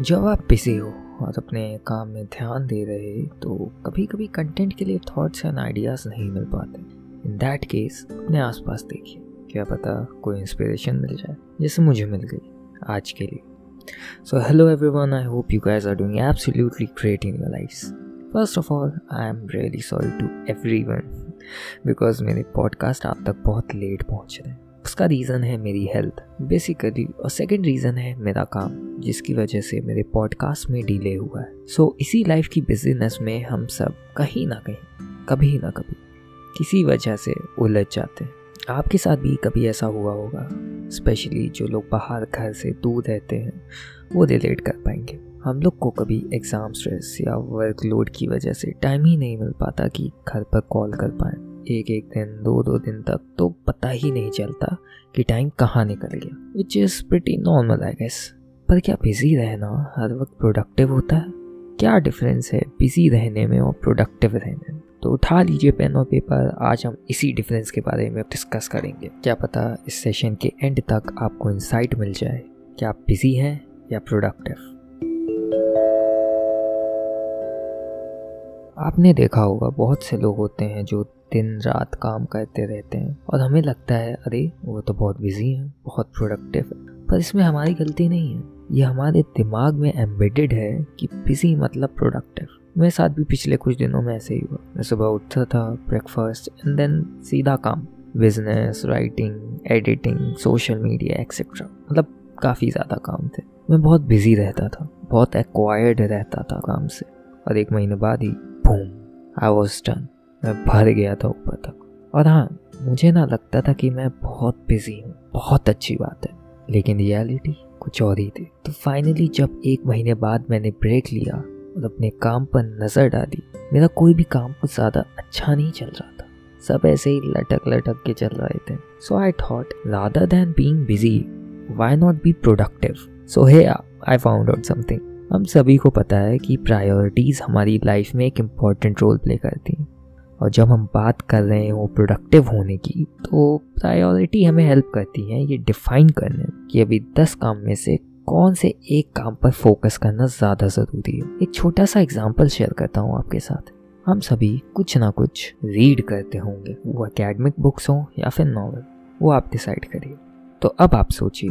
जब आप बिज़ी हो और अपने काम में ध्यान दे रहे तो कभी कभी कंटेंट के लिए थॉट्स एंड आइडियाज़ नहीं मिल पाते। इन दैट केस अपने आसपास देखिए। क्या पता कोई इंस्पिरेशन मिल जाए, जैसे मुझे मिल गई आज के लिए। So hello everyone I hope you guys are doing absolutely great in your life first of all I am really sorry to everyone because मेरे पॉडकास्ट आप तक बहुत लेट पहुँच रहे हैं। उसका रीज़न है मेरी हेल्थ बेसिकली और सेकंड रीज़न है मेरा काम जिसकी वजह से मेरे पॉडकास्ट में डिले हुआ है. सो so, इसी लाइफ की बिज़नेस में हम सब कहीं ना कहीं कभी ना कभी किसी वजह से उलझ जाते हैं. आपके साथ भी कभी ऐसा हुआ होगा स्पेशली जो लोग बाहर घर से दूर रहते हैं वो रिलेट कर पाएँगे. हम लोग को कभी एग्ज़ाम स्ट्रेस या वर्कलोड की वजह से टाइम ही नहीं मिल पाता कि घर पर कॉल कर पाएँ. एक एक दिन दो दो दिन तक तो पता ही नहीं चलता कि टाइम कहाँ निकल गया। Which is pretty normal I guess पर क्या बिज़ी रहना हर वक्त प्रोडक्टिव होता है? क्या डिफरेंस है बिज़ी रहने में और प्रोडक्टिव रहने में? तो उठा लीजिए पेन और पेपर आज हम इसी डिफरेंस के बारे में डिस्कस करेंगे। क्या पता इस सेशन के एंड तक आपको इंसाइट मिल जाए क्या आप बिज़ी हैं या प्रोडक्टिव आपने देखा होगा, बहुत से लोग होते हैं जो दिन रात काम करते रहते हैं और हमें लगता है, अरे, वो तो बहुत बिज़ी हैं, बहुत प्रोडक्टिव है। पर इसमें हमारी गलती नहीं है। ये हमारे दिमाग में एम्बेडेड है कि बिज़ी मतलब प्रोडक्टिव मेरे साथ भी पिछले कुछ दिनों में ऐसे ही हुआ। मैं सुबह उठता था ब्रेकफास्ट एंड देन सीधा काम। Business writing editing social media etcetera मतलब काफ़ी ज़्यादा काम थे। मैं बहुत बिज़ी रहता था, बहुत एक्वायर्ड रहता था काम से। और एक महीने बाद ही बूम आई वॉज़ डन मैं भर गया था ऊपर तक। और हाँ मुझे ना लगता था कि मैं बहुत बिज़ी हूँ, बहुत अच्छी बात है। लेकिन रियलिटी कुछ और ही थी। तो फाइनली जब एक महीने बाद मैंने ब्रेक लिया, और अपने काम पर नज़र डाली, मेरा कोई भी काम कुछ ज़्यादा अच्छा नहीं चल रहा था। सब ऐसे ही लटक लटक के चल रहे थे। So I thought rather than being busy why not be productive so hey I found out something हम सभी को पता है कि प्रायोरिटीज़ हमारी लाइफ में एक इंपॉर्टेंट रोल प्ले करती हैं। और जब हम बात कर रहे हो प्रोडक्टिव होने की तो प्रायोरिटी हमें हेल्प करती है ये डिफाइन करने कि अभी दस काम में से कौन से एक काम पर फोकस करना ज़्यादा ज़रूरी है। एक छोटा सा एग्ज़ाम्पल शेयर करता हूँ आपके साथ। हम सभी कुछ ना कुछ रीड करते होंगे। वो अकेडमिक बुक्स हों या फिर नॉवल वो आप डिसाइड करिए। तो अब आप सोचिए,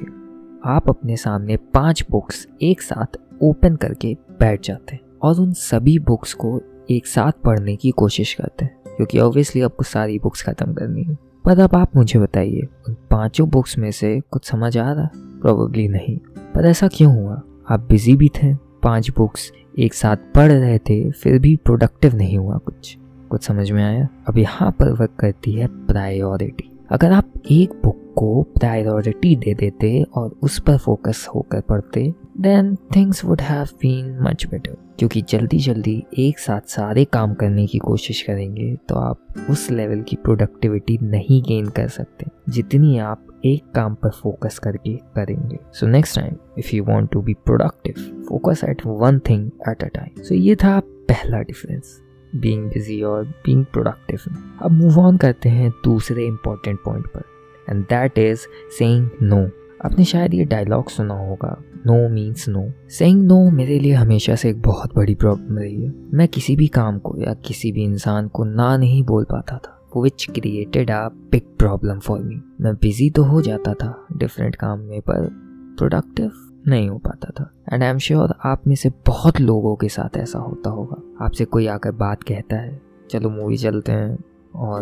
आप अपने सामने पाँच बुक्स एक साथ ओपन करके बैठ जाते हैं और उन सभी बुक्स को एक साथ पढ़ने की कोशिश करते हैं, क्योंकि ऑब्वियसली आपको सारी बुक्स ख़त्म करनी है। पर अब आप मुझे बताइए, उन पाँचों बुक्स में से कुछ समझ आ रहा? प्रोबेबली नहीं। पर ऐसा क्यों हुआ? आप बिज़ी भी थे, पाँच बुक्स एक साथ पढ़ रहे थे, फिर भी प्रोडक्टिव नहीं हुआ कुछ। कुछ समझ में आया? अब यहाँ पर वर्क करती है प्रायोरिटी अगर आप एक बुक को प्रायोरिटी दे देते और उस पर फोकस होकर पढ़ते then things would have been much better क्योंकि जल्दी जल्दी एक साथ सारे काम करने की कोशिश करेंगे तो आप उस लेवल की प्रोडक्टिविटी नहीं गेन कर सकते, जितनी आप एक काम पर फोकस करके करेंगे। So next time if you want to be productive focus at one thing at a time so ये था पहला डिफरेंस बींग बिज़ी और बींग प्रोडक्टिव अब मूव ऑन करते हैं दूसरे इंपॉर्टेंट पॉइंट पर and that is saying no आपने शायद ये डायलॉग सुना होगा। No means no saying no मेरे लिए हमेशा से एक बहुत बड़ी प्रॉब्लम रही है। मैं किसी भी काम को या किसी भी इंसान को ना नहीं बोल पाता था। Which created a big problem for me मैं बिज़ी तो हो जाता था डिफरेंट काम में, पर प्रोडक्टिव नहीं हो पाता था। एंड आई एम श्योर आप में से बहुत लोगों के साथ ऐसा होता होगा। आपसे कोई आकर बात कहता है, चलो मूवी चलते हैं, और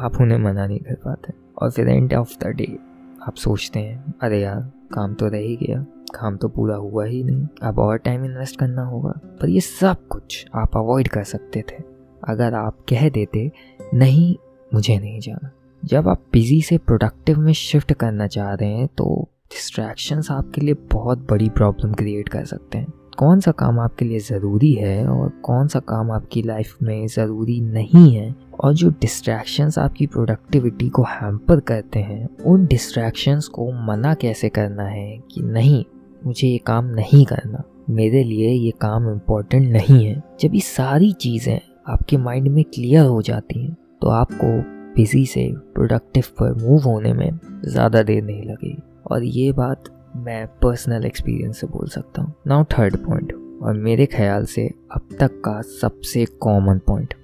आप उन्हें मना नहीं कर पाते। और फिर एंड ऑफ़ द डे आप सोचते हैं, अरे यार काम तो रह ही गया। काम तो पूरा हुआ ही नहीं। अब और टाइम इन्वेस्ट करना होगा। पर ये सब कुछ आप अवॉइड कर सकते थे। अगर आप कह देते, नहीं, मुझे नहीं जाना। जब आप बिज़ी से प्रोडक्टिव में शिफ्ट करना चाह रहे हैं तो डिस्ट्रैक्शंस आपके लिए बहुत बड़ी प्रॉब्लम क्रिएट कर सकते हैं। कौन सा काम आपके लिए ज़रूरी है और कौन सा काम आपकी लाइफ में ज़रूरी नहीं है और जो डिस्ट्रैक्शंस आपकी प्रोडक्टिविटी को हैम्पर करते हैं, उन डिस्ट्रैक्शंस को मना कैसे करना है कि नहीं, मुझे ये काम नहीं करना? मेरे लिए ये काम इम्पोर्टेंट नहीं है। जब ये सारी चीज़ें आपके माइंड में क्लियर हो जाती हैं तो आपको बिज़ी से प्रोडक्टिव पर मूव होने में ज़्यादा देर नहीं लगेगी। और ये बात मैं पर्सनल एक्सपीरियंस से बोल सकता हूँ। नाउ थर्ड पॉइंट और मेरे ख्याल से अब तक का सबसे कॉमन पॉइंट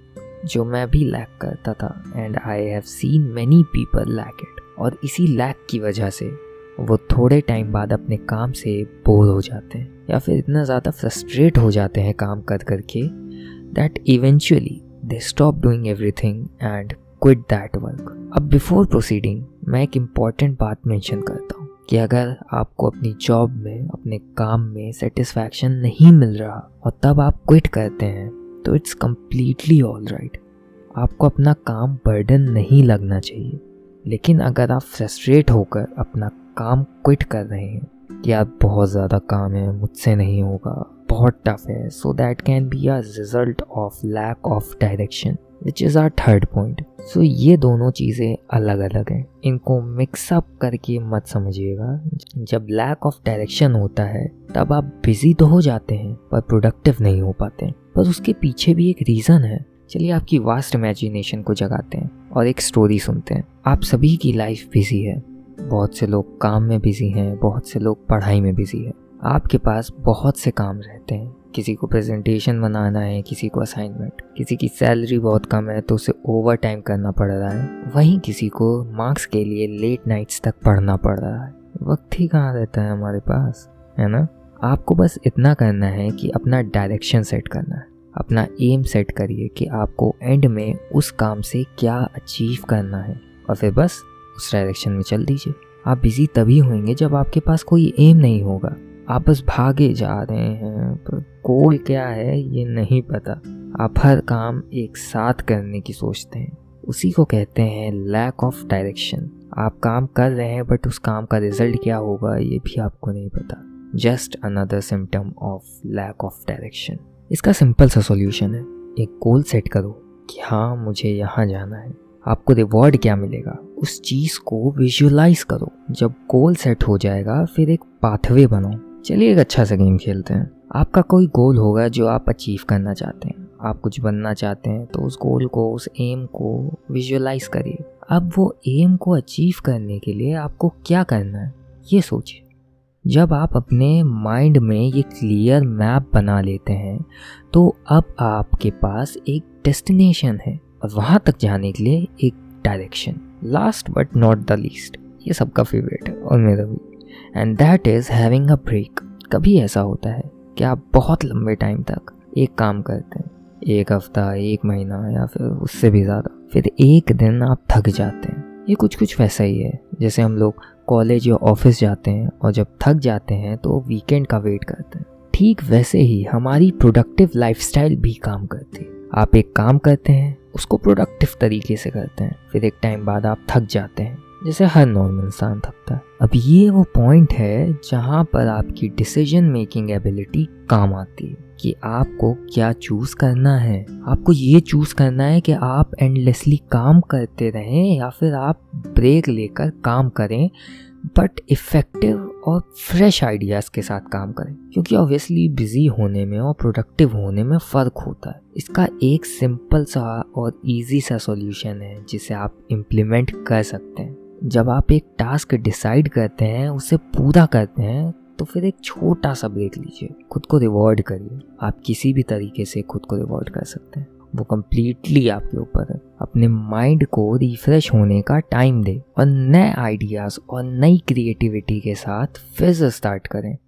जो मैं भी लैक करता था and I have seen many people lack it और इसी लैक की वजह से वो थोड़े टाइम बाद अपने काम से बोर हो जाते हैं, या फिर इतना ज़्यादा फ्रस्ट्रेट हो जाते हैं काम कर कर करके that eventually they stop doing everything and quit that work अब बिफोर प्रोसीडिंग मैं एक इंपॉर्टेंट बात मेंशन करता हूँ कि अगर आपको अपनी जॉब में, अपने काम में सेटिस्फैक्शन नहीं मिल रहा, और तब आप क्विट करते हैं तो इट्स कम्प्लीटली ऑल राइट आपको अपना काम बर्डन नहीं लगना चाहिए। लेकिन अगर आप फ्रस्ट्रेट होकर अपना काम क्विट कर रहे हैं कि आप बहुत ज़्यादा काम है, मुझसे नहीं होगा, बहुत टफ है so that can be a result of lack of direction which is our third point so ये दोनों चीज़ें अलग अलग हैं। इनको मिक्सअप करके मत समझिएगा। जब लैक ऑफ़ डायरेक्शन होता है, तब आप बिज़ी तो हो जाते हैं, पर प्रोडक्टिव नहीं हो पाते पर उसके पीछे भी एक रीज़न है। चलिए आपकी वास्ट इमेजिनेशन को जगाते हैं और एक स्टोरी सुनते हैं। आप सभी की लाइफ बिज़ी है। बहुत से लोग काम में बिज़ी हैं, बहुत से लोग पढ़ाई में बिज़ी है। आपके पास बहुत से काम रहते हैं। किसी को प्रेजेंटेशन बनाना है, किसी को असाइनमेंट किसी की सैलरी बहुत कम है तो उसे ओवर टाइम करना पड़ रहा है। वहीं किसी को मार्क्स के लिए लेट नाइट्स तक पढ़ना पड़ रहा है। वक्त ही कहाँ रहता है हमारे पास, है ना? आपको बस इतना करना है कि अपना डायरेक्शन सेट करना है। अपना एम सेट करिए कि आपको एंड में उस काम से क्या अचीव करना है। और फिर बस उस डायरेक्शन में चल दीजिए। आप बिज़ी तभी होंगे जब आपके पास कोई एम नहीं होगा। आप बस भागे जा रहे हैं, पर गोल क्या है ये नहीं पता। आप हर काम एक साथ करने की सोचते हैं। उसी को कहते हैं लैक ऑफ़ डायरेक्शन आप काम कर रहे हैं बट उस काम का रिज़ल्ट क्या होगा ये भी आपको नहीं पता। Just another symptom of lack of direction इसका सिंपल सा सॉल्यूशन है। एक गोल सेट करो कि हाँ मुझे यहाँ जाना है। आपको रिवॉर्ड क्या मिलेगा? उस चीज़ को विजुअलाइज करो। जब गोल सेट हो जाएगा, फिर एक पाथवे बनाओ। चलिए एक अच्छा सा गेम खेलते हैं। आपका कोई गोल होगा जो आप अचीव करना चाहते हैं। आप कुछ बनना चाहते हैं तो उस गोल को, उस एम को विजुअलाइज करिए। अब वो एम को अचीव करने के लिए आपको क्या करना है, ये सोचिए। जब आप अपने माइंड में ये क्लियर मैप बना लेते हैं तो अब आपके पास एक डेस्टिनेशन है और वहाँ तक जाने के लिए एक direction last but not the least ये सबका फेवरेट है और मेरा भी and that is having a break कभी ऐसा होता है कि आप बहुत लंबे टाइम तक एक काम करते हैं, एक हफ़्ता, एक महीना या फिर उससे भी ज़्यादा, फिर एक दिन आप थक जाते हैं। ये कुछ कुछ वैसा ही है। जैसे हम लोग कॉलेज या ऑफ़िस जाते हैं और जब थक जाते हैं तो वीकेंड का वेट करते हैं। ठीक वैसे ही हमारी प्रोडक्टिव लाइफस्टाइल भी काम करती है। आप एक काम करते हैं, उसको प्रोडक्टिव तरीके से करते हैं, फिर एक टाइम बाद आप थक जाते हैं। जैसे हर नॉर्मल इंसान थकता है। अब ये वो पॉइंट है जहाँ पर आपकी डिसीज़न मेकिंग एबिलिटी काम आती है कि आपको क्या चूज़ करना है। आपको ये चूज़ करना है कि आप एंडलेसली काम करते रहें या फिर आप ब्रेक लेकर काम करें बट इफ़ेक्टिव और फ्रेश आइडियाज़ के साथ काम करें। क्योंकि ऑब्वियसली बिज़ी होने में और प्रोडक्टिव होने में फ़र्क होता है। इसका एक सिंपल सा और इजी सा सॉल्यूशन है जिसे आप इम्प्लीमेंट कर सकते हैं। जब आप एक टास्क डिसाइड करते हैं, उसे पूरा करते हैं तो फिर एक छोटा सा ब्रेक लीजिए। खुद को रिवॉर्ड करिए। आप किसी भी तरीके से खुद को रिवॉर्ड कर सकते हैं। वो कम्प्लीटली आपके ऊपर है अपने माइंड को रिफ्रेश होने का टाइम दे और नए आइडियाज़ और नई क्रिएटिविटी के साथ फिर से स्टार्ट करें।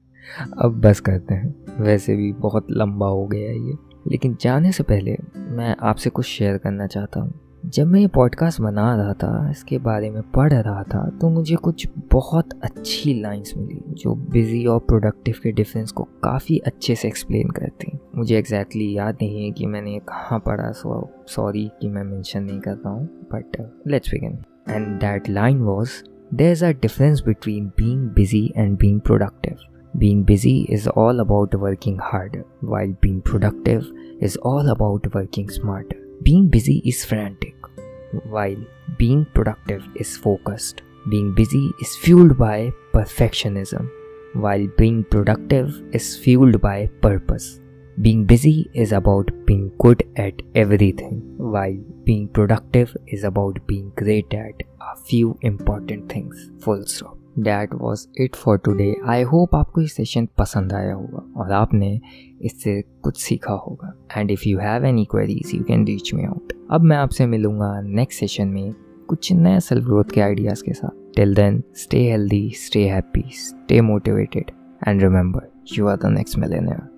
अब बस करते हैं। वैसे भी बहुत लंबा हो गया ये। लेकिन जाने से पहले मैं आपसे कुछ शेयर करना चाहता हूँ। जब मैं ये पॉडकास्ट बना रहा था इसके बारे में पढ़ रहा था तो मुझे कुछ बहुत अच्छी लाइंस मिली जो बिज़ी और प्रोडक्टिव के डिफरेंस को काफ़ी अच्छे से एक्सप्लेन करती मुझे एग्जैक्टली exactly याद नहीं है कि मैंने कहाँ पढ़ा सो सॉरी कि मैं मेंशन नहीं कर रहा हूँ but let's begin and that line was there is a difference between being busy and being productive Being busy is all about working harder, while being productive is all about working smarter. Being busy is frantic, while being productive is focused. Being busy is fueled by perfectionism, while being productive is fueled by purpose. Being busy is about being good at everything, while being productive is about being great at a few important things. Full stop. That was it for today I hope आपको ये session पसंद आया होगा और आपने इससे कुछ सीखा होगा। And if you have any queries you can reach me out अब मैं आपसे मिलूँगा नेक्स्ट सेशन में कुछ नए सेल्फ ग्रोथ के आइडियाज़ के साथ। Till then stay healthy stay happy stay motivated and remember you are the next millionaire